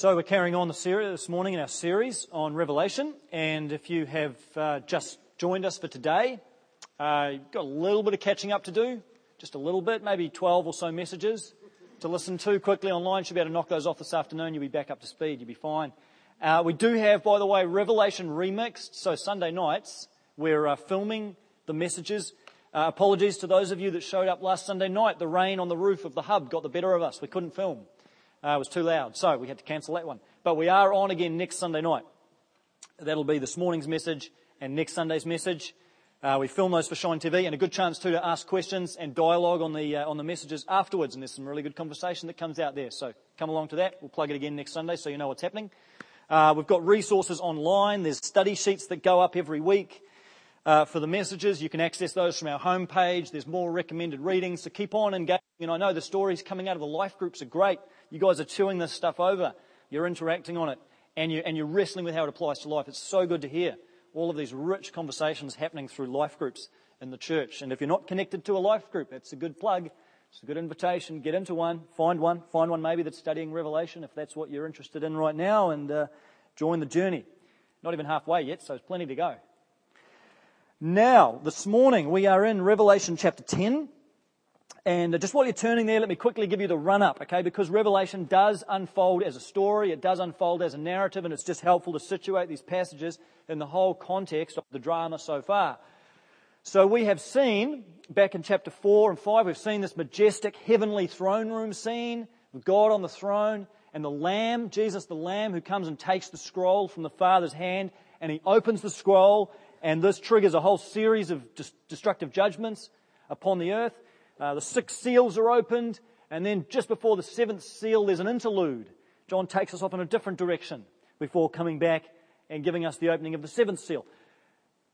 So we're carrying on the series this morning in our series on Revelation, and if you have uh, just joined us for today, uh, you've got a little bit of catching up to do, just a little bit, maybe 12 or so messages to listen to quickly online. Should be able to knock those off this afternoon. You'll be back up to speed. You'll be fine. Uh, we do have, by the way, Revelation remixed. So Sunday nights we're uh, filming the messages. Uh, apologies to those of you that showed up last Sunday night. The rain on the roof of the hub got the better of us. We couldn't film. Uh, it was too loud, so we had to cancel that one. But we are on again next Sunday night. That'll be this morning's message and next Sunday's message. Uh, we film those for Shine TV, and a good chance too to ask questions and dialogue on the uh, on the messages afterwards. And there's some really good conversation that comes out there. So come along to that. We'll plug it again next Sunday, so you know what's happening. Uh, we've got resources online. There's study sheets that go up every week. Uh, for the messages. You can access those from our homepage. There's more recommended readings, so keep on engaging. And I know the stories coming out of the life groups are great. You guys are chewing this stuff over. You're interacting on it. And, you, and you're wrestling with how it applies to life. It's so good to hear all of these rich conversations happening through life groups in the church. And if you're not connected to a life group, it's a good plug. It's a good invitation. Get into one. Find one. Find one maybe that's studying Revelation if that's what you're interested in right now and uh, join the journey. Not even halfway yet, so there's plenty to go. Now, this morning we are in Revelation chapter 10. And just while you're turning there, let me quickly give you the run up, okay? Because Revelation does unfold as a story, it does unfold as a narrative, and it's just helpful to situate these passages in the whole context of the drama so far. So we have seen, back in chapter 4 and 5, we've seen this majestic heavenly throne room scene with God on the throne and the Lamb, Jesus the Lamb, who comes and takes the scroll from the Father's hand and he opens the scroll, and this triggers a whole series of destructive judgments upon the earth. Uh, the six seals are opened, and then just before the seventh seal, there's an interlude. John takes us off in a different direction before coming back and giving us the opening of the seventh seal.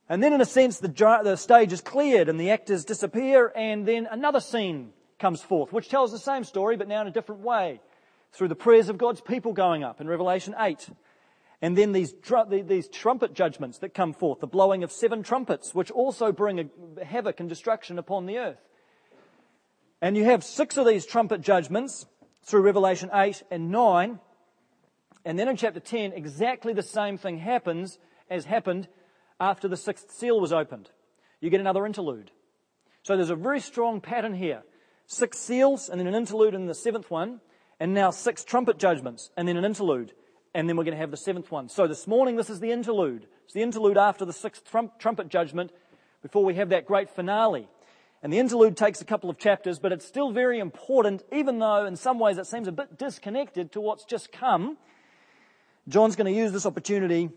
And then, in a sense, the, the stage is cleared and the actors disappear, and then another scene comes forth, which tells the same story, but now in a different way, through the prayers of God's people going up in Revelation 8. And then these, these trumpet judgments that come forth, the blowing of seven trumpets, which also bring havoc and destruction upon the earth. And you have six of these trumpet judgments through Revelation 8 and 9. And then in chapter 10, exactly the same thing happens as happened after the sixth seal was opened. You get another interlude. So there's a very strong pattern here. Six seals and then an interlude in the seventh one, and now six trumpet judgments and then an interlude, and then we're going to have the seventh one. So this morning, this is the interlude. It's the interlude after the sixth trumpet judgment before we have that great finale. And the interlude takes a couple of chapters, but it's still very important, even though in some ways it seems a bit disconnected to what's just come. John's going to use this opportunity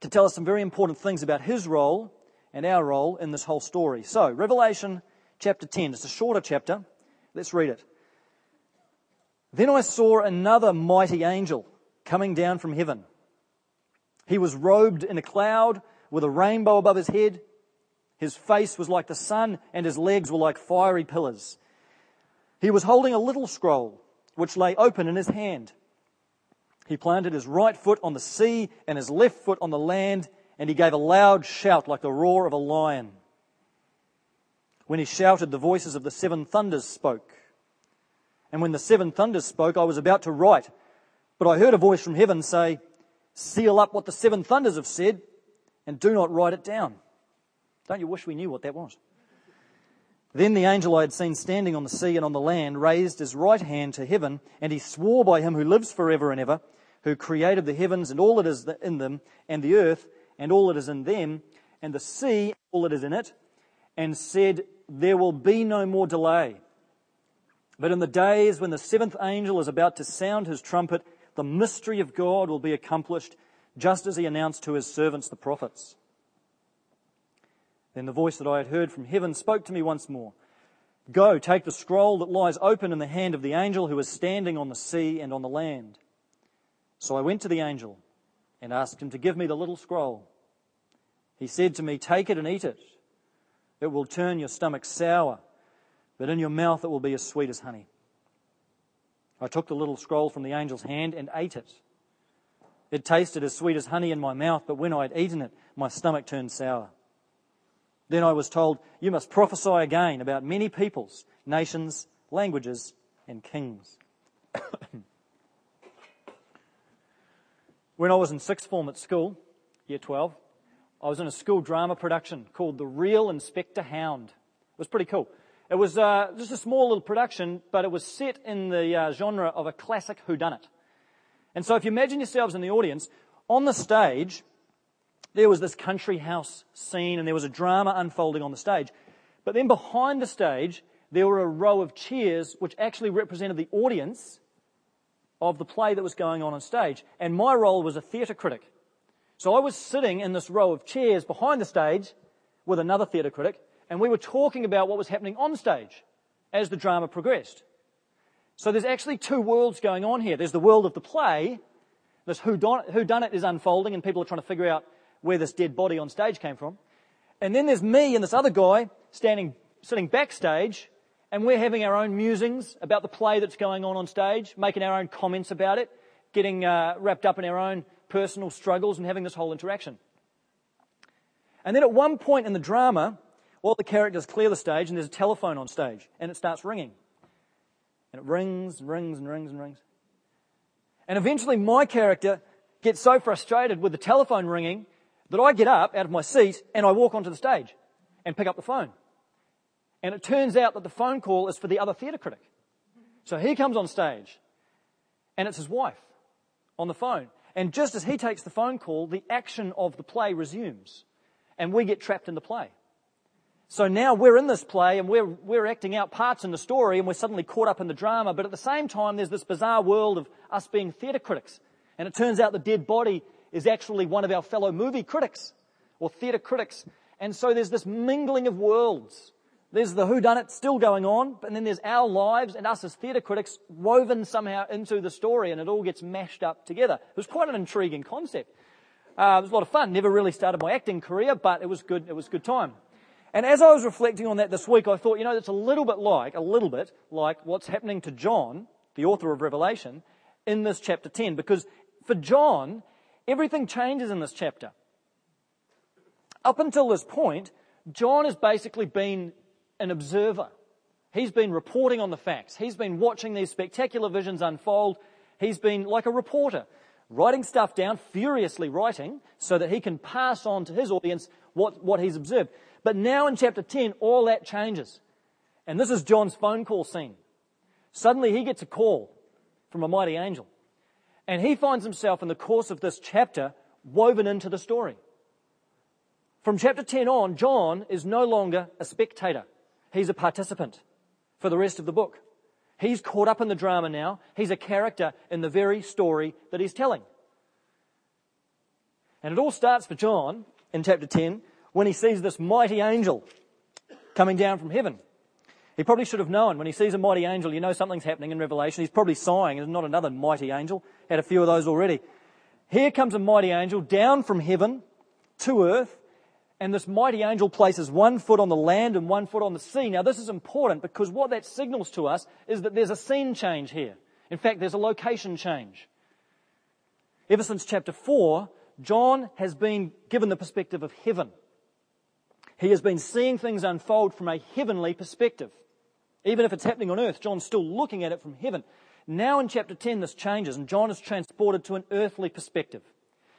to tell us some very important things about his role and our role in this whole story. So, Revelation chapter 10, it's a shorter chapter. Let's read it. Then I saw another mighty angel coming down from heaven. He was robed in a cloud with a rainbow above his head his face was like the sun, and his legs were like fiery pillars. He was holding a little scroll, which lay open in his hand. He planted his right foot on the sea and his left foot on the land, and he gave a loud shout like the roar of a lion. When he shouted, the voices of the seven thunders spoke. And when the seven thunders spoke, I was about to write, but I heard a voice from heaven say, Seal up what the seven thunders have said, and do not write it down. Don't you wish we knew what that was? Then the angel I had seen standing on the sea and on the land raised his right hand to heaven, and he swore by him who lives forever and ever, who created the heavens and all that is in them, and the earth and all that is in them, and the sea, and all that is in it, and said, There will be no more delay. But in the days when the seventh angel is about to sound his trumpet, the mystery of God will be accomplished, just as he announced to his servants the prophets. Then the voice that I had heard from heaven spoke to me once more. Go, take the scroll that lies open in the hand of the angel who is standing on the sea and on the land. So I went to the angel and asked him to give me the little scroll. He said to me, Take it and eat it. It will turn your stomach sour, but in your mouth it will be as sweet as honey. I took the little scroll from the angel's hand and ate it. It tasted as sweet as honey in my mouth, but when I had eaten it, my stomach turned sour. Then I was told, You must prophesy again about many peoples, nations, languages, and kings. When I was in sixth form at school, year 12, I was in a school drama production called The Real Inspector Hound. It was pretty cool. It was uh, just a small little production, but it was set in the uh, genre of a classic whodunit. And so if you imagine yourselves in the audience, on the stage, there was this country house scene and there was a drama unfolding on the stage. But then behind the stage, there were a row of chairs which actually represented the audience of the play that was going on on stage. And my role was a theatre critic. So I was sitting in this row of chairs behind the stage with another theatre critic, and we were talking about what was happening on stage as the drama progressed. So there's actually two worlds going on here. There's the world of the play, this who done, it is unfolding, and people are trying to figure out where this dead body on stage came from. And then there's me and this other guy standing, sitting backstage, and we're having our own musings about the play that's going on on stage, making our own comments about it, getting uh, wrapped up in our own personal struggles and having this whole interaction. And then at one point in the drama, all the characters clear the stage and there's a telephone on stage and it starts ringing. And it rings and rings and rings and rings. And eventually my character gets so frustrated with the telephone ringing that I get up out of my seat and I walk onto the stage and pick up the phone. And it turns out that the phone call is for the other theatre critic. So he comes on stage and it's his wife on the phone. And just as he takes the phone call, the action of the play resumes and we get trapped in the play. So now we're in this play and we're, we're acting out parts in the story and we're suddenly caught up in the drama, but at the same time there's this bizarre world of us being theatre critics. And it turns out the dead body is actually one of our fellow movie critics or theatre critics. And so there's this mingling of worlds. There's the whodunit still going on, but then there's our lives and us as theatre critics woven somehow into the story and it all gets mashed up together. It was quite an intriguing concept. Uh, it was a lot of fun. Never really started my acting career, but it was good. It was good time. And as I was reflecting on that this week, I thought, you know, it's a little bit like, a little bit like what's happening to John, the author of Revelation, in this chapter 10. Because for John, everything changes in this chapter. Up until this point, John has basically been an observer. He's been reporting on the facts. He's been watching these spectacular visions unfold. He's been like a reporter, writing stuff down, furiously writing, so that he can pass on to his audience what, what he's observed. But now in chapter 10, all that changes. And this is John's phone call scene. Suddenly he gets a call from a mighty angel. And he finds himself in the course of this chapter woven into the story. From chapter 10 on, John is no longer a spectator. He's a participant for the rest of the book. He's caught up in the drama now. He's a character in the very story that he's telling. And it all starts for John in chapter 10 when he sees this mighty angel coming down from heaven. He probably should have known when he sees a mighty angel, you know something's happening in Revelation. He's probably sighing. There's not another mighty angel. Had a few of those already. Here comes a mighty angel down from heaven to earth, and this mighty angel places one foot on the land and one foot on the sea. Now, this is important because what that signals to us is that there's a scene change here. In fact, there's a location change. Ever since chapter 4, John has been given the perspective of heaven. He has been seeing things unfold from a heavenly perspective. Even if it's happening on earth, John's still looking at it from heaven. Now in chapter 10, this changes, and John is transported to an earthly perspective.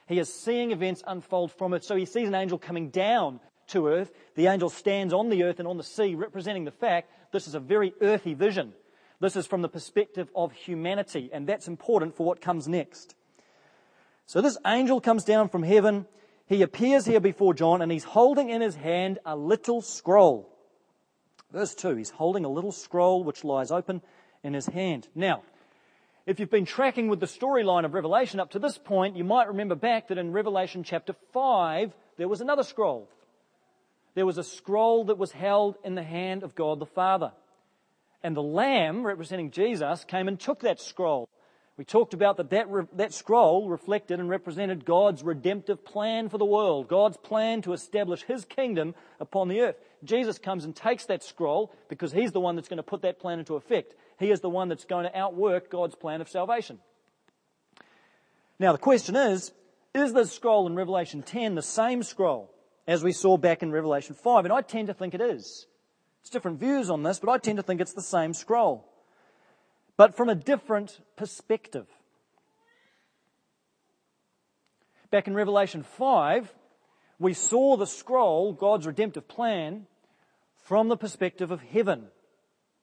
He is seeing events unfold from it. So he sees an angel coming down to earth. The angel stands on the earth and on the sea, representing the fact this is a very earthy vision. This is from the perspective of humanity, and that's important for what comes next. So this angel comes down from heaven. He appears here before John, and he's holding in his hand a little scroll. Verse 2 He's holding a little scroll which lies open in his hand. Now, if you've been tracking with the storyline of Revelation up to this point, you might remember back that in Revelation chapter 5, there was another scroll. There was a scroll that was held in the hand of God the Father. And the Lamb, representing Jesus, came and took that scroll. We talked about that that, re- that scroll reflected and represented God's redemptive plan for the world, God's plan to establish His kingdom upon the earth. Jesus comes and takes that scroll because He's the one that's going to put that plan into effect. He is the one that's going to outwork God's plan of salvation. Now, the question is is the scroll in Revelation 10 the same scroll as we saw back in Revelation 5? And I tend to think it is. It's different views on this, but I tend to think it's the same scroll, but from a different perspective. Back in Revelation 5, we saw the scroll, God's redemptive plan, from the perspective of heaven.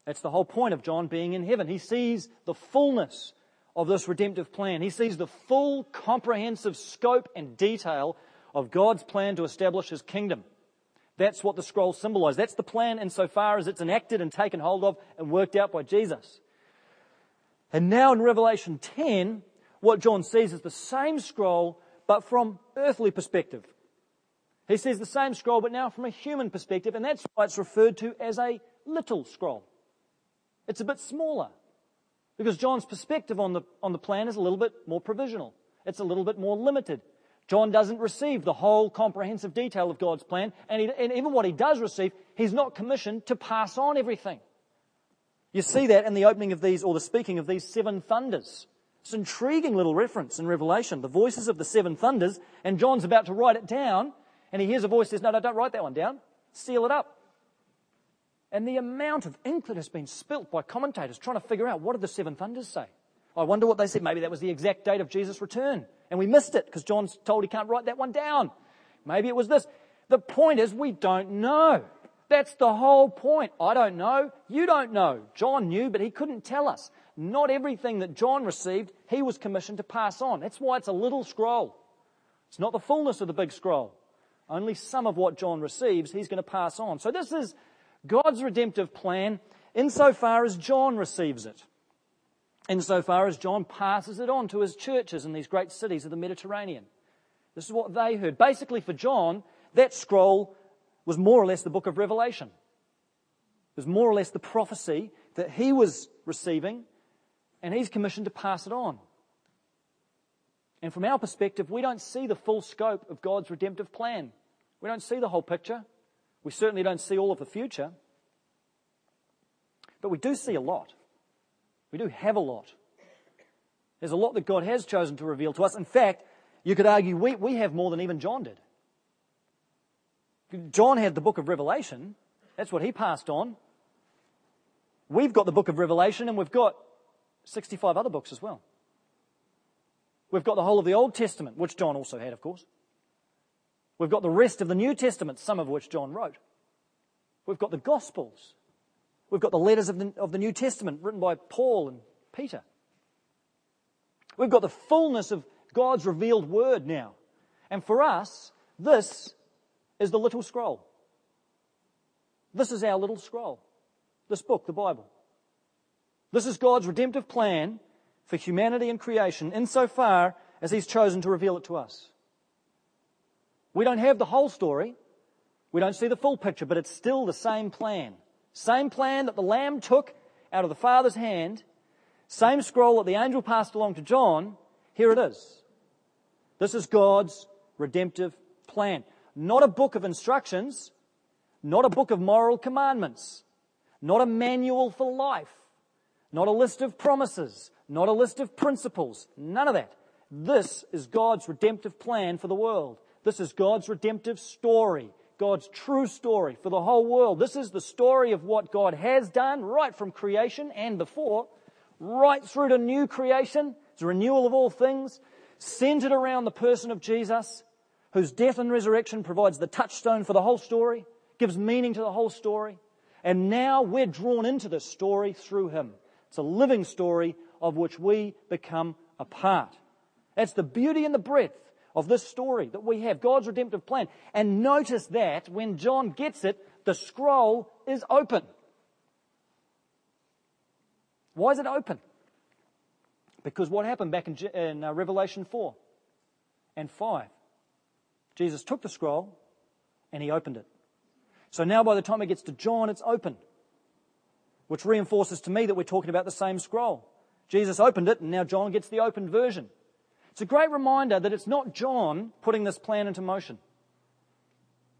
That's the whole point of John being in heaven. He sees the fullness of this redemptive plan. He sees the full, comprehensive scope and detail of God's plan to establish his kingdom. That's what the scroll symbolizes. That's the plan insofar as it's enacted and taken hold of and worked out by Jesus. And now in Revelation 10, what John sees is the same scroll, but from earthly perspective. He sees the same scroll, but now from a human perspective, and that's why it's referred to as a little scroll. It's a bit smaller. Because John's perspective on the, on the plan is a little bit more provisional. It's a little bit more limited. John doesn't receive the whole comprehensive detail of God's plan, and, he, and even what he does receive, he's not commissioned to pass on everything. You see that in the opening of these, or the speaking of these seven thunders. It's an intriguing little reference in Revelation, the voices of the seven thunders, and John's about to write it down, and he hears a voice says, No, no, don't write that one down. Seal it up. And the amount of ink that has been spilt by commentators trying to figure out what did the seven thunders say. I wonder what they said. Maybe that was the exact date of Jesus' return. And we missed it because John's told he can't write that one down. Maybe it was this. The point is we don't know. That's the whole point. I don't know. You don't know. John knew, but he couldn't tell us. Not everything that John received, he was commissioned to pass on. That's why it's a little scroll. It's not the fullness of the big scroll. Only some of what John receives, he's going to pass on. So this is God's redemptive plan insofar as John receives it, insofar as John passes it on to his churches in these great cities of the Mediterranean. This is what they heard. Basically, for John, that scroll was more or less the book of Revelation. It was more or less the prophecy that he was receiving, and he's commissioned to pass it on. And from our perspective, we don't see the full scope of God's redemptive plan. We don't see the whole picture. We certainly don't see all of the future, but we do see a lot. We do have a lot. There's a lot that God has chosen to reveal to us. In fact, you could argue we, we have more than even John did. John had the book of Revelation. That's what he passed on. We've got the book of Revelation and we've got 65 other books as well. We've got the whole of the Old Testament, which John also had, of course. We've got the rest of the New Testament, some of which John wrote. We've got the Gospels. We've got the letters of the, of the New Testament written by Paul and Peter. We've got the fullness of God's revealed word now. And for us, this is the little scroll. This is our little scroll. This book, the Bible. This is God's redemptive plan for humanity and creation insofar as He's chosen to reveal it to us. We don't have the whole story. We don't see the full picture, but it's still the same plan. Same plan that the Lamb took out of the Father's hand. Same scroll that the angel passed along to John. Here it is. This is God's redemptive plan. Not a book of instructions, not a book of moral commandments, not a manual for life, not a list of promises, not a list of principles, none of that. This is God's redemptive plan for the world. This is God's redemptive story, God's true story for the whole world. This is the story of what God has done right from creation and before, right through to new creation. A renewal of all things, centered around the person of Jesus, whose death and resurrection provides the touchstone for the whole story, gives meaning to the whole story. And now we're drawn into this story through him. It's a living story of which we become a part. That's the beauty and the breadth of this story that we have, God's redemptive plan. And notice that when John gets it, the scroll is open. Why is it open? Because what happened back in, in uh, Revelation 4 and 5? Jesus took the scroll and he opened it. So now by the time it gets to John, it's open. Which reinforces to me that we're talking about the same scroll. Jesus opened it and now John gets the opened version. It's a great reminder that it's not John putting this plan into motion.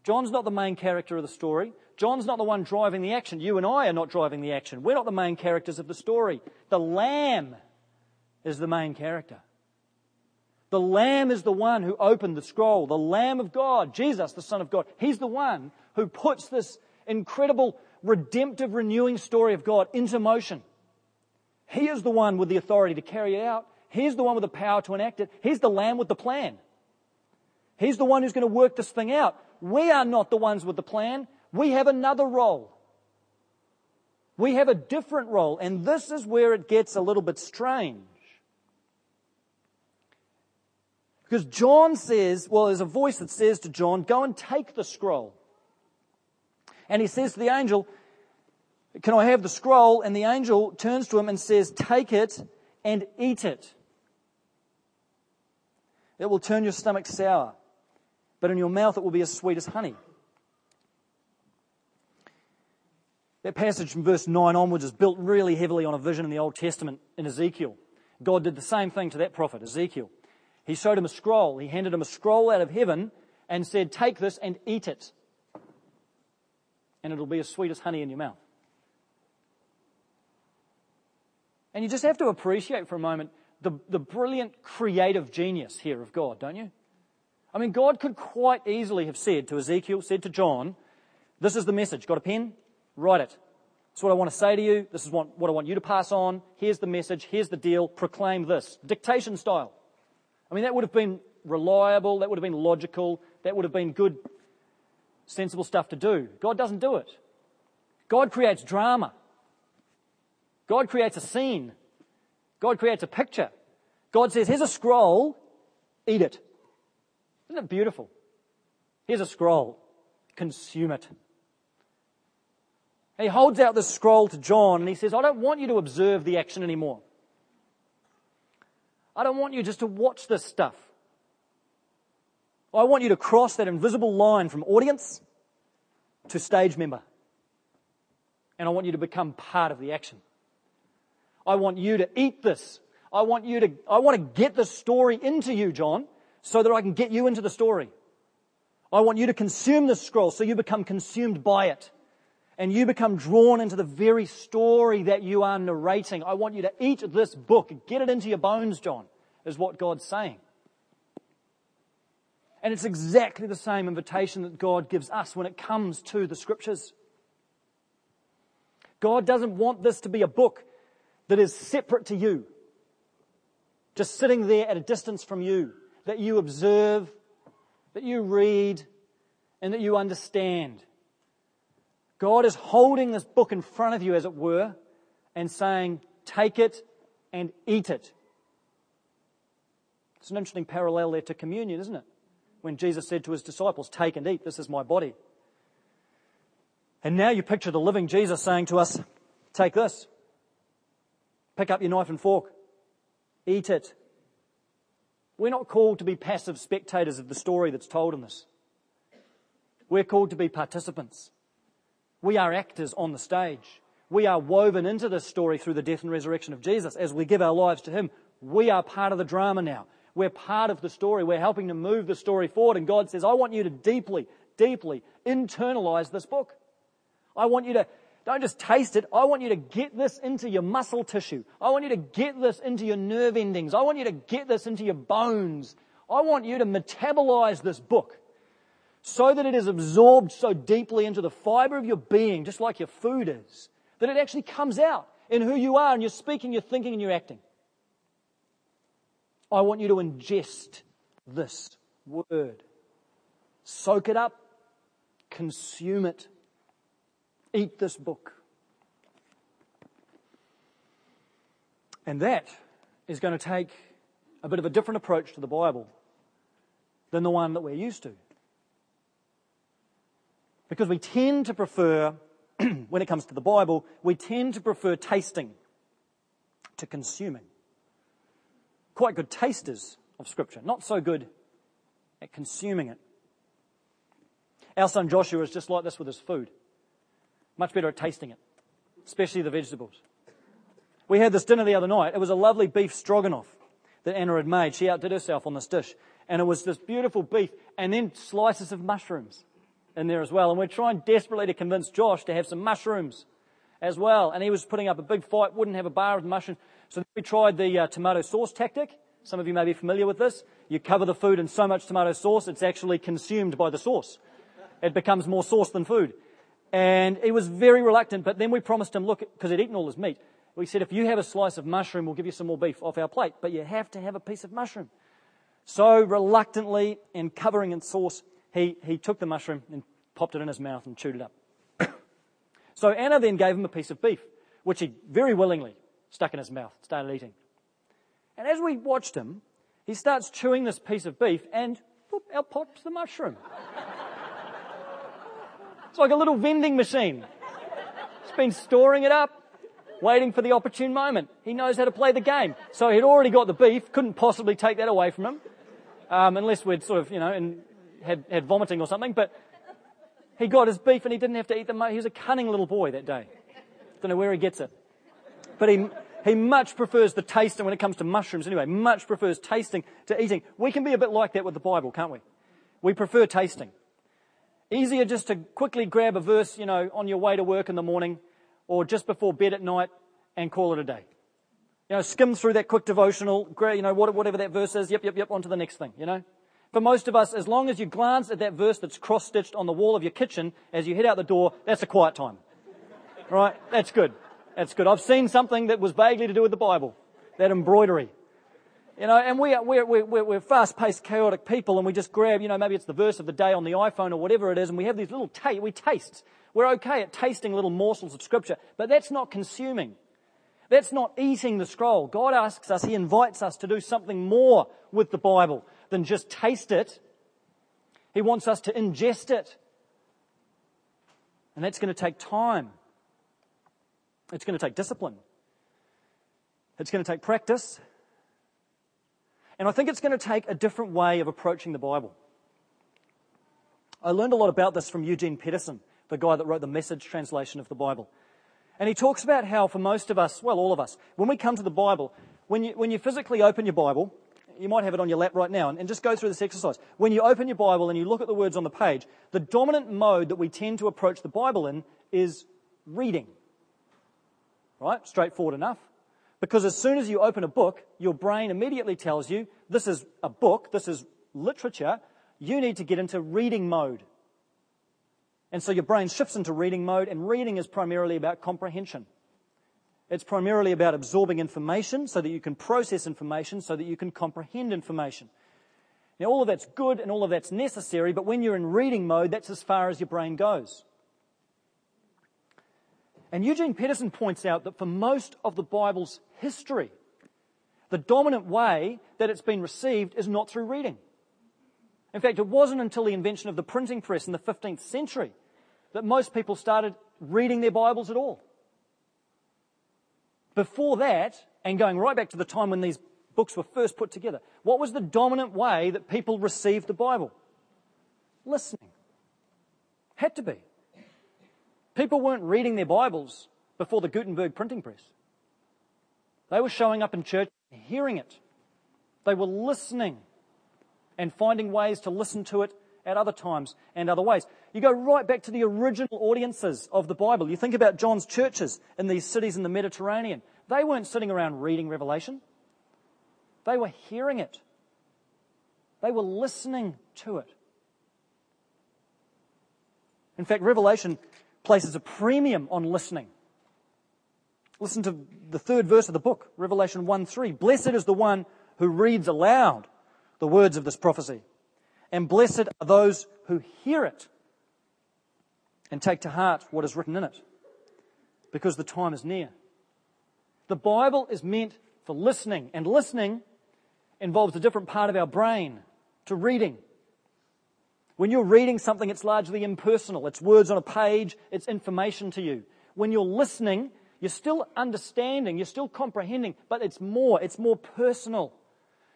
John's not the main character of the story. John's not the one driving the action. You and I are not driving the action. We're not the main characters of the story. The Lamb is the main character. The Lamb is the one who opened the scroll. The Lamb of God, Jesus, the Son of God. He's the one who puts this incredible redemptive renewing story of God into motion. He is the one with the authority to carry it out. He's the one with the power to enact it. He's the lamb with the plan. He's the one who's going to work this thing out. We are not the ones with the plan. We have another role. We have a different role, and this is where it gets a little bit strange. Because John says, well, there's a voice that says to John, go and take the scroll. And he says to the angel, can I have the scroll? And the angel turns to him and says, take it and eat it. It will turn your stomach sour, but in your mouth it will be as sweet as honey. That passage from verse 9 onwards is built really heavily on a vision in the Old Testament in Ezekiel. God did the same thing to that prophet, Ezekiel. He showed him a scroll. He handed him a scroll out of heaven and said, Take this and eat it. And it'll be as sweet as honey in your mouth. And you just have to appreciate for a moment the, the brilliant creative genius here of God, don't you? I mean, God could quite easily have said to Ezekiel, said to John, This is the message. Got a pen? Write it. That's what I want to say to you. This is what, what I want you to pass on. Here's the message. Here's the deal. Proclaim this. Dictation style. I mean, that would have been reliable. That would have been logical. That would have been good, sensible stuff to do. God doesn't do it. God creates drama. God creates a scene. God creates a picture. God says, here's a scroll. Eat it. Isn't it beautiful? Here's a scroll. Consume it. he holds out this scroll to John and he says, I don't want you to observe the action anymore. I don't want you just to watch this stuff. I want you to cross that invisible line from audience to stage member. And I want you to become part of the action. I want you to eat this. I want you to, I want to get the story into you, John, so that I can get you into the story. I want you to consume this scroll so you become consumed by it. And you become drawn into the very story that you are narrating. I want you to eat this book. Get it into your bones, John, is what God's saying. And it's exactly the same invitation that God gives us when it comes to the scriptures. God doesn't want this to be a book that is separate to you, just sitting there at a distance from you, that you observe, that you read, and that you understand. God is holding this book in front of you, as it were, and saying, Take it and eat it. It's an interesting parallel there to communion, isn't it? When Jesus said to his disciples, Take and eat, this is my body. And now you picture the living Jesus saying to us, Take this. Pick up your knife and fork. Eat it. We're not called to be passive spectators of the story that's told in this. We're called to be participants. We are actors on the stage. We are woven into this story through the death and resurrection of Jesus. As we give our lives to Him, we are part of the drama now. We're part of the story. We're helping to move the story forward. And God says, I want you to deeply, deeply internalize this book. I want you to don't just taste it. I want you to get this into your muscle tissue. I want you to get this into your nerve endings. I want you to get this into your bones. I want you to metabolize this book so that it is absorbed so deeply into the fiber of your being, just like your food is, that it actually comes out in who you are and you're speaking, you're thinking, and you're acting. I want you to ingest this word. Soak it up, consume it eat this book. And that is going to take a bit of a different approach to the Bible than the one that we're used to. Because we tend to prefer, when it comes to the Bible, we tend to prefer tasting to consuming. Quite good tasters of Scripture, not so good at consuming it. Our son Joshua is just like this with his food. Much better at tasting it, especially the vegetables. We had this dinner the other night. It was a lovely beef stroganoff that Anna had made. She outdid herself on this dish. And it was this beautiful beef and then slices of mushrooms in there as well. And we're trying desperately to convince Josh to have some mushrooms as well. And he was putting up a big fight, wouldn't have a bar of mushrooms. So we tried the uh, tomato sauce tactic. Some of you may be familiar with this. You cover the food in so much tomato sauce, it's actually consumed by the sauce. It becomes more sauce than food. And he was very reluctant, but then we promised him, look, because he'd eaten all his meat, we said, if you have a slice of mushroom, we'll give you some more beef off our plate, but you have to have a piece of mushroom. So reluctantly and covering in sauce, he, he took the mushroom and popped it in his mouth and chewed it up. so Anna then gave him a piece of beef, which he very willingly stuck in his mouth, started eating. And as we watched him, he starts chewing this piece of beef and whoop, out pops the mushroom. It's like a little vending machine. He's been storing it up, waiting for the opportune moment. He knows how to play the game. So he'd already got the beef, couldn't possibly take that away from him, um, unless we'd sort of, you know, and had, had vomiting or something. But he got his beef and he didn't have to eat the. He was a cunning little boy that day. Don't know where he gets it, but he he much prefers the taste, and when it comes to mushrooms anyway, much prefers tasting to eating. We can be a bit like that with the Bible, can't we? We prefer tasting. Easier just to quickly grab a verse, you know, on your way to work in the morning or just before bed at night and call it a day. You know, skim through that quick devotional, you know, whatever that verse is, yep, yep, yep, on to the next thing, you know. For most of us, as long as you glance at that verse that's cross-stitched on the wall of your kitchen as you head out the door, that's a quiet time. Right? That's good. That's good. I've seen something that was vaguely to do with the Bible. That embroidery. You know, and we are, we're, we're, we're fast-paced, chaotic people, and we just grab, you know, maybe it's the verse of the day on the iPhone or whatever it is, and we have these little taste, we taste. We're okay at tasting little morsels of scripture, but that's not consuming. That's not eating the scroll. God asks us, He invites us to do something more with the Bible than just taste it. He wants us to ingest it. And that's going to take time. It's going to take discipline. It's going to take practice. And I think it's going to take a different way of approaching the Bible. I learned a lot about this from Eugene Peterson, the guy that wrote the message translation of the Bible. And he talks about how, for most of us, well, all of us, when we come to the Bible, when you, when you physically open your Bible, you might have it on your lap right now, and, and just go through this exercise. When you open your Bible and you look at the words on the page, the dominant mode that we tend to approach the Bible in is reading. Right? Straightforward enough. Because as soon as you open a book, your brain immediately tells you, this is a book, this is literature, you need to get into reading mode. And so your brain shifts into reading mode, and reading is primarily about comprehension. It's primarily about absorbing information so that you can process information, so that you can comprehend information. Now, all of that's good and all of that's necessary, but when you're in reading mode, that's as far as your brain goes. And Eugene Peterson points out that for most of the Bible's history, the dominant way that it's been received is not through reading. In fact, it wasn't until the invention of the printing press in the 15th century that most people started reading their Bibles at all. Before that, and going right back to the time when these books were first put together, what was the dominant way that people received the Bible? Listening. Had to be. People weren't reading their Bibles before the Gutenberg printing press. They were showing up in church hearing it. They were listening and finding ways to listen to it at other times and other ways. You go right back to the original audiences of the Bible. You think about John's churches in these cities in the Mediterranean. They weren't sitting around reading Revelation. They were hearing it. They were listening to it. In fact, Revelation places a premium on listening. Listen to the third verse of the book, Revelation 1 3. Blessed is the one who reads aloud the words of this prophecy, and blessed are those who hear it and take to heart what is written in it, because the time is near. The Bible is meant for listening, and listening involves a different part of our brain to reading. When you're reading something, it's largely impersonal. It's words on a page, it's information to you. When you're listening, you're still understanding, you're still comprehending, but it's more, it's more personal.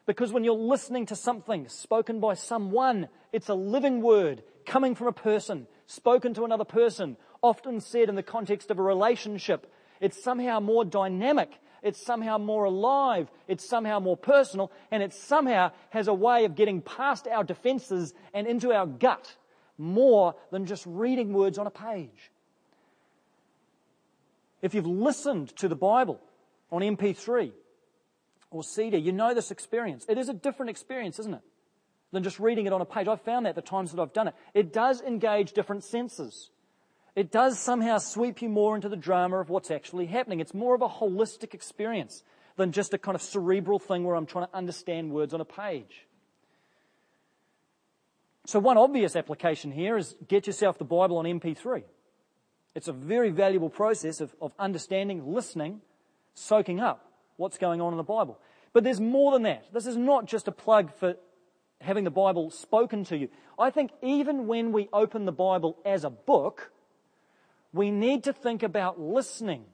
Because when you're listening to something spoken by someone, it's a living word coming from a person, spoken to another person, often said in the context of a relationship. It's somehow more dynamic it's somehow more alive, it's somehow more personal, and it somehow has a way of getting past our defenses and into our gut more than just reading words on a page. If you've listened to the Bible on MP3 or CD, you know this experience. It is a different experience, isn't it? Than just reading it on a page. I've found that the times that I've done it. It does engage different senses it does somehow sweep you more into the drama of what's actually happening. It's more of a holistic experience than just a kind of cerebral thing where I'm trying to understand words on a page. So, one obvious application here is get yourself the Bible on MP3. It's a very valuable process of, of understanding, listening, soaking up what's going on in the Bible. But there's more than that. This is not just a plug for having the Bible spoken to you. I think even when we open the Bible as a book, we need to think about listening,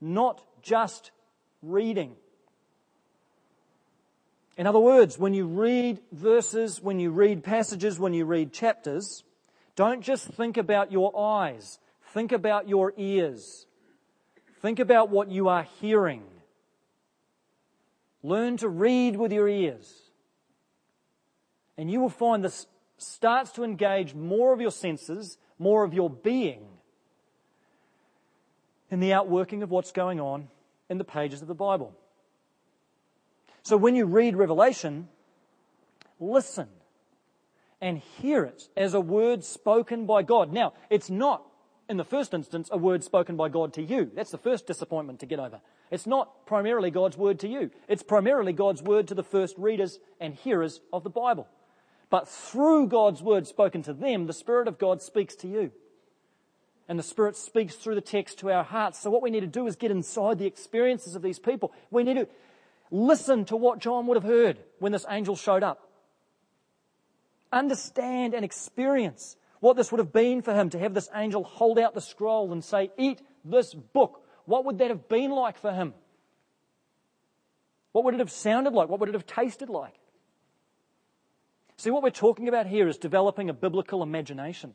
not just reading. In other words, when you read verses, when you read passages, when you read chapters, don't just think about your eyes. Think about your ears. Think about what you are hearing. Learn to read with your ears. And you will find this starts to engage more of your senses, more of your being in the outworking of what's going on in the pages of the Bible. So when you read Revelation, listen and hear it as a word spoken by God. Now, it's not, in the first instance, a word spoken by God to you. That's the first disappointment to get over. It's not primarily God's word to you. It's primarily God's word to the first readers and hearers of the Bible. But through God's word spoken to them, the Spirit of God speaks to you. And the Spirit speaks through the text to our hearts. So what we need to do is get inside the experiences of these people. We need to listen to what John would have heard when this angel showed up. Understand and experience what this would have been for him to have this angel hold out the scroll and say, Eat this book. What would that have been like for him? What would it have sounded like? What would it have tasted like? See, what we're talking about here is developing a biblical imagination.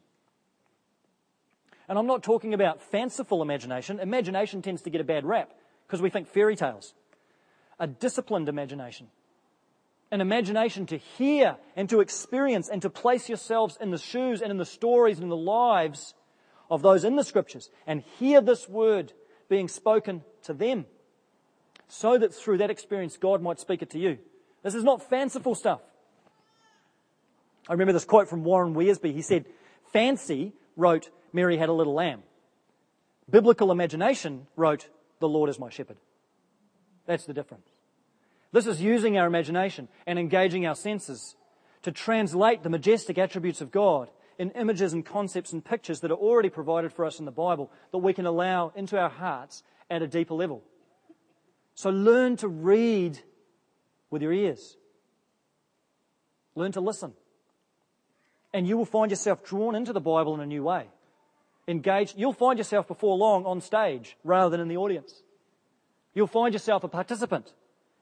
And I'm not talking about fanciful imagination. Imagination tends to get a bad rap because we think fairy tales. A disciplined imagination. An imagination to hear and to experience and to place yourselves in the shoes and in the stories and in the lives of those in the scriptures and hear this word being spoken to them so that through that experience God might speak it to you. This is not fanciful stuff. I remember this quote from Warren Wiersbe. He said, Fancy wrote, Mary had a little lamb. Biblical imagination wrote, The Lord is my shepherd. That's the difference. This is using our imagination and engaging our senses to translate the majestic attributes of God in images and concepts and pictures that are already provided for us in the Bible that we can allow into our hearts at a deeper level. So learn to read with your ears. Learn to listen and you will find yourself drawn into the Bible in a new way. Engaged, you'll find yourself before long on stage rather than in the audience. You'll find yourself a participant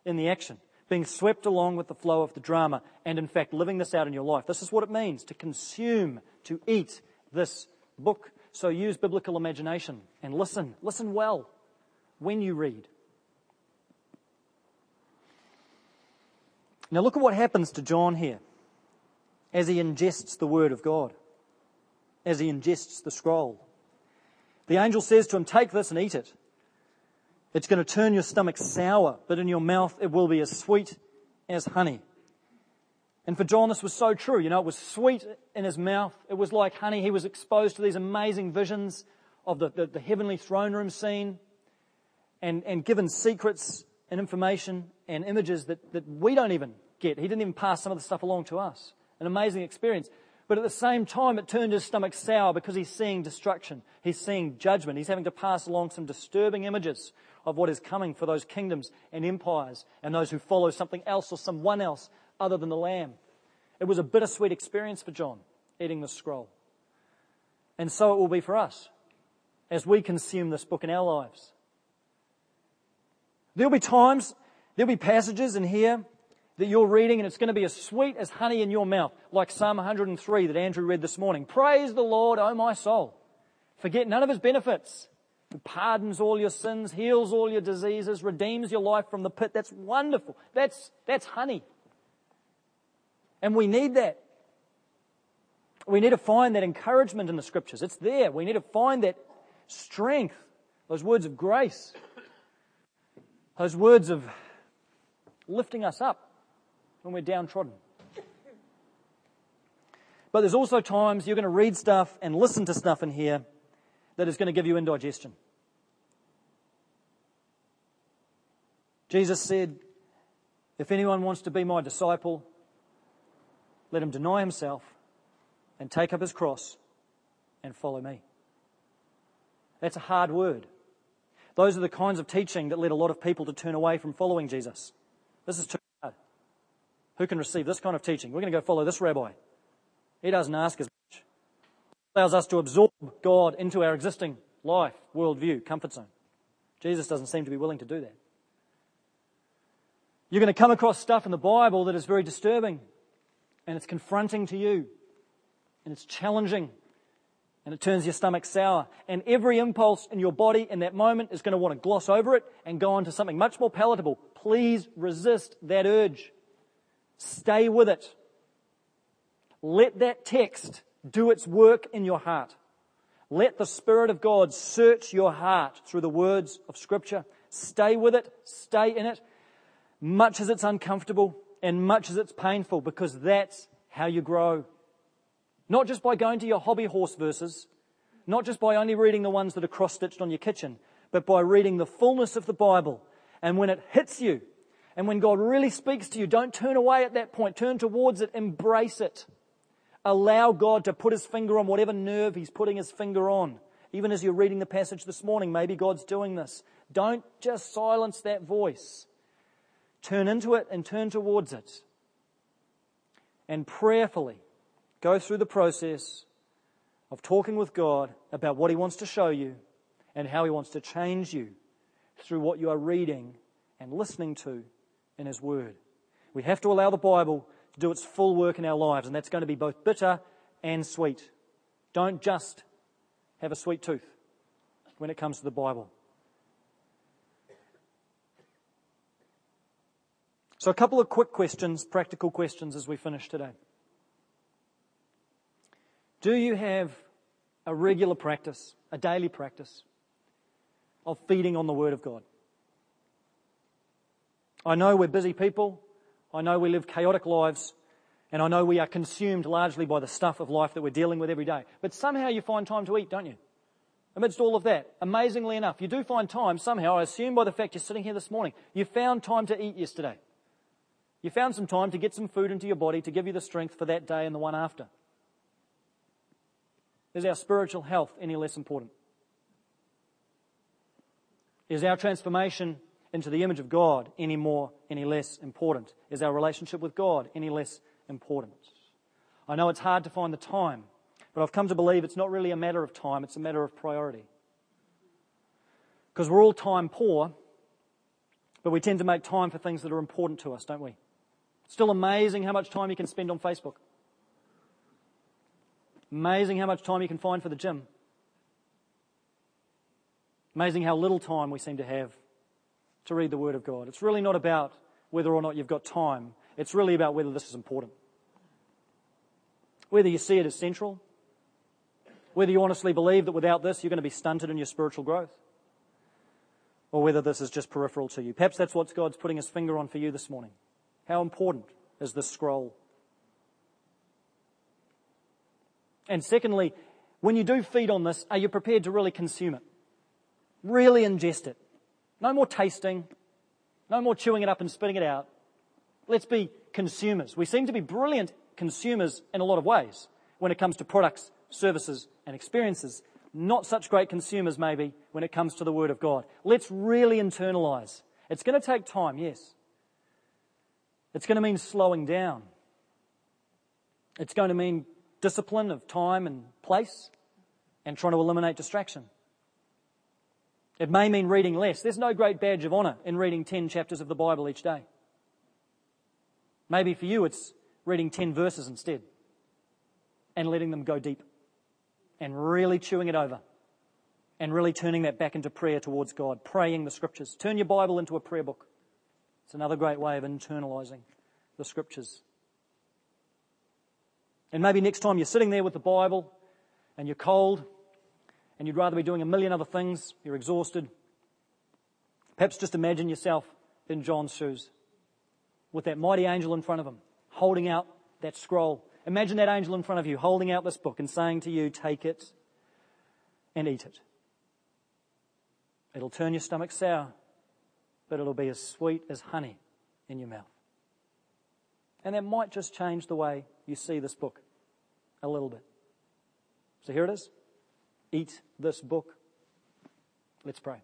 in the action, being swept along with the flow of the drama, and in fact living this out in your life. This is what it means to consume, to eat this book. So use biblical imagination and listen. Listen well when you read. Now look at what happens to John here as he ingests the Word of God, as he ingests the scroll. The angel says to him, Take this and eat it. It's going to turn your stomach sour, but in your mouth it will be as sweet as honey. And for John, this was so true. You know, it was sweet in his mouth. It was like honey. He was exposed to these amazing visions of the, the, the heavenly throne room scene and, and given secrets and information and images that, that we don't even get. He didn't even pass some of the stuff along to us an amazing experience. But at the same time, it turned his stomach sour because he's seeing destruction. He's seeing judgment. He's having to pass along some disturbing images of what is coming for those kingdoms and empires and those who follow something else or someone else other than the Lamb. It was a bittersweet experience for John, eating the scroll. And so it will be for us as we consume this book in our lives. There'll be times, there'll be passages in here that you're reading and it's going to be as sweet as honey in your mouth, like Psalm 103 that Andrew read this morning. Praise the Lord, O my soul. Forget none of his benefits. He pardons all your sins, heals all your diseases, redeems your life from the pit. That's wonderful. That's, that's honey. And we need that. We need to find that encouragement in the scriptures. It's there. We need to find that strength, those words of grace, those words of lifting us up when we're downtrodden. But there's also times you're going to read stuff and listen to stuff in here that is going to give you indigestion. Jesus said, If anyone wants to be my disciple, let him deny himself, and take up his cross and follow me. That's a hard word. Those are the kinds of teaching that led a lot of people to turn away from following Jesus. This is too. Who can receive this kind of teaching? We're going to go follow this rabbi. He doesn't ask as much. He allows us to absorb God into our existing life, worldview, comfort zone. Jesus doesn't seem to be willing to do that. You're going to come across stuff in the Bible that is very disturbing and it's confronting to you and it's challenging and it turns your stomach sour. And every impulse in your body in that moment is going to want to gloss over it and go on to something much more palatable. Please resist that urge. Stay with it. Let that text do its work in your heart. Let the Spirit of God search your heart through the words of Scripture. Stay with it. Stay in it. Much as it's uncomfortable and much as it's painful because that's how you grow. Not just by going to your hobby horse verses, not just by only reading the ones that are cross stitched on your kitchen, but by reading the fullness of the Bible. And when it hits you, and when God really speaks to you, don't turn away at that point. Turn towards it. Embrace it. Allow God to put his finger on whatever nerve he's putting his finger on. Even as you're reading the passage this morning, maybe God's doing this. Don't just silence that voice. Turn into it and turn towards it. And prayerfully go through the process of talking with God about what He wants to show you and how He wants to change you through what you are reading and listening to in His Word. We have to allow the Bible to do its full work in our lives, and that's going to be both bitter and sweet. Don't just have a sweet tooth when it comes to the Bible. So, a couple of quick questions, practical questions as we finish today. Do you have a regular practice, a daily practice of feeding on the Word of God? I know we're busy people. I know we live chaotic lives. And I know we are consumed largely by the stuff of life that we're dealing with every day. But somehow you find time to eat, don't you? Amidst all of that, amazingly enough, you do find time somehow, I assume by the fact you're sitting here this morning, you found time to eat yesterday. You found some time to get some food into your body to give you the strength for that day and the one after. Is our spiritual health any less important? Is our transformation into the image of God any more, any less important? Is our relationship with God any less important? I know it's hard to find the time, but I've come to believe it's not really a matter of time, it's a matter of priority. Because we're all time poor, but we tend to make time for things that are important to us, don't we? Still amazing how much time you can spend on Facebook. Amazing how much time you can find for the gym. Amazing how little time we seem to have to read the Word of God. It's really not about whether or not you've got time. It's really about whether this is important. Whether you see it as central, whether you honestly believe that without this you're going to be stunted in your spiritual growth, or whether this is just peripheral to you. Perhaps that's what God's putting his finger on for you this morning. How important is this scroll? And secondly, when you do feed on this, are you prepared to really consume it? Really ingest it? No more tasting. No more chewing it up and spitting it out. Let's be consumers. We seem to be brilliant consumers in a lot of ways when it comes to products, services, and experiences. Not such great consumers, maybe, when it comes to the Word of God. Let's really internalize. It's going to take time, yes. It's going to mean slowing down. It's going to mean discipline of time and place and trying to eliminate distraction. It may mean reading less. There's no great badge of honour in reading 10 chapters of the Bible each day. Maybe for you it's reading 10 verses instead and letting them go deep and really chewing it over and really turning that back into prayer towards God, praying the scriptures. Turn your Bible into a prayer book. It's another great way of internalizing the scriptures. And maybe next time you're sitting there with the Bible and you're cold and you'd rather be doing a million other things, you're exhausted. Perhaps just imagine yourself in John's shoes with that mighty angel in front of him, holding out that scroll. Imagine that angel in front of you holding out this book and saying to you, Take it and eat it. It'll turn your stomach sour, but it'll be as sweet as honey in your mouth. And that might just change the way you see this book a little bit. So here it is. Eat this book. Let's pray.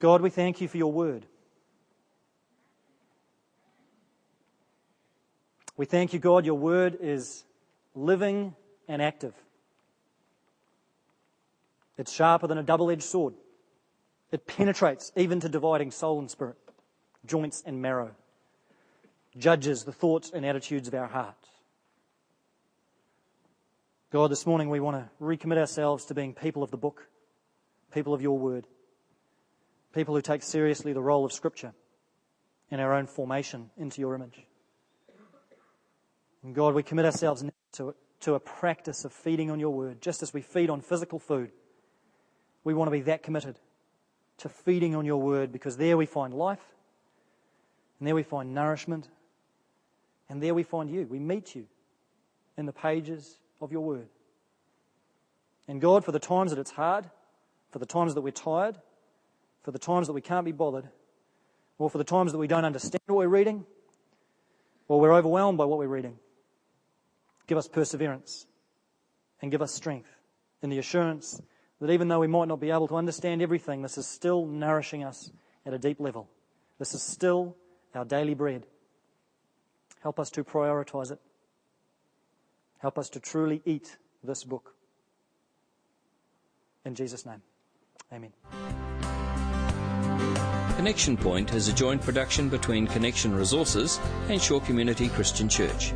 God, we thank you for your word. We thank you, God, your word is living and active. It's sharper than a double edged sword. It penetrates even to dividing soul and spirit, joints and marrow, judges the thoughts and attitudes of our hearts. God, this morning we want to recommit ourselves to being people of the book, people of your word, people who take seriously the role of Scripture in our own formation into your image. And God, we commit ourselves to, to a practice of feeding on your word, just as we feed on physical food. We want to be that committed to feeding on your word because there we find life, and there we find nourishment, and there we find you. We meet you in the pages of your word. And God, for the times that it's hard, for the times that we're tired, for the times that we can't be bothered, or for the times that we don't understand what we're reading, or we're overwhelmed by what we're reading, give us perseverance and give us strength in the assurance that even though we might not be able to understand everything, this is still nourishing us at a deep level. This is still our daily bread. Help us to prioritize it Help us to truly eat this book. In Jesus' name, amen. Connection Point is a joint production between Connection Resources and Shore Community Christian Church.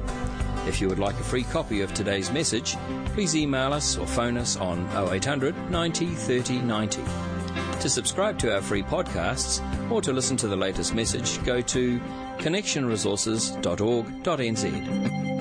If you would like a free copy of today's message, please email us or phone us on 0800 90 30 90. To subscribe to our free podcasts or to listen to the latest message, go to connectionresources.org.nz.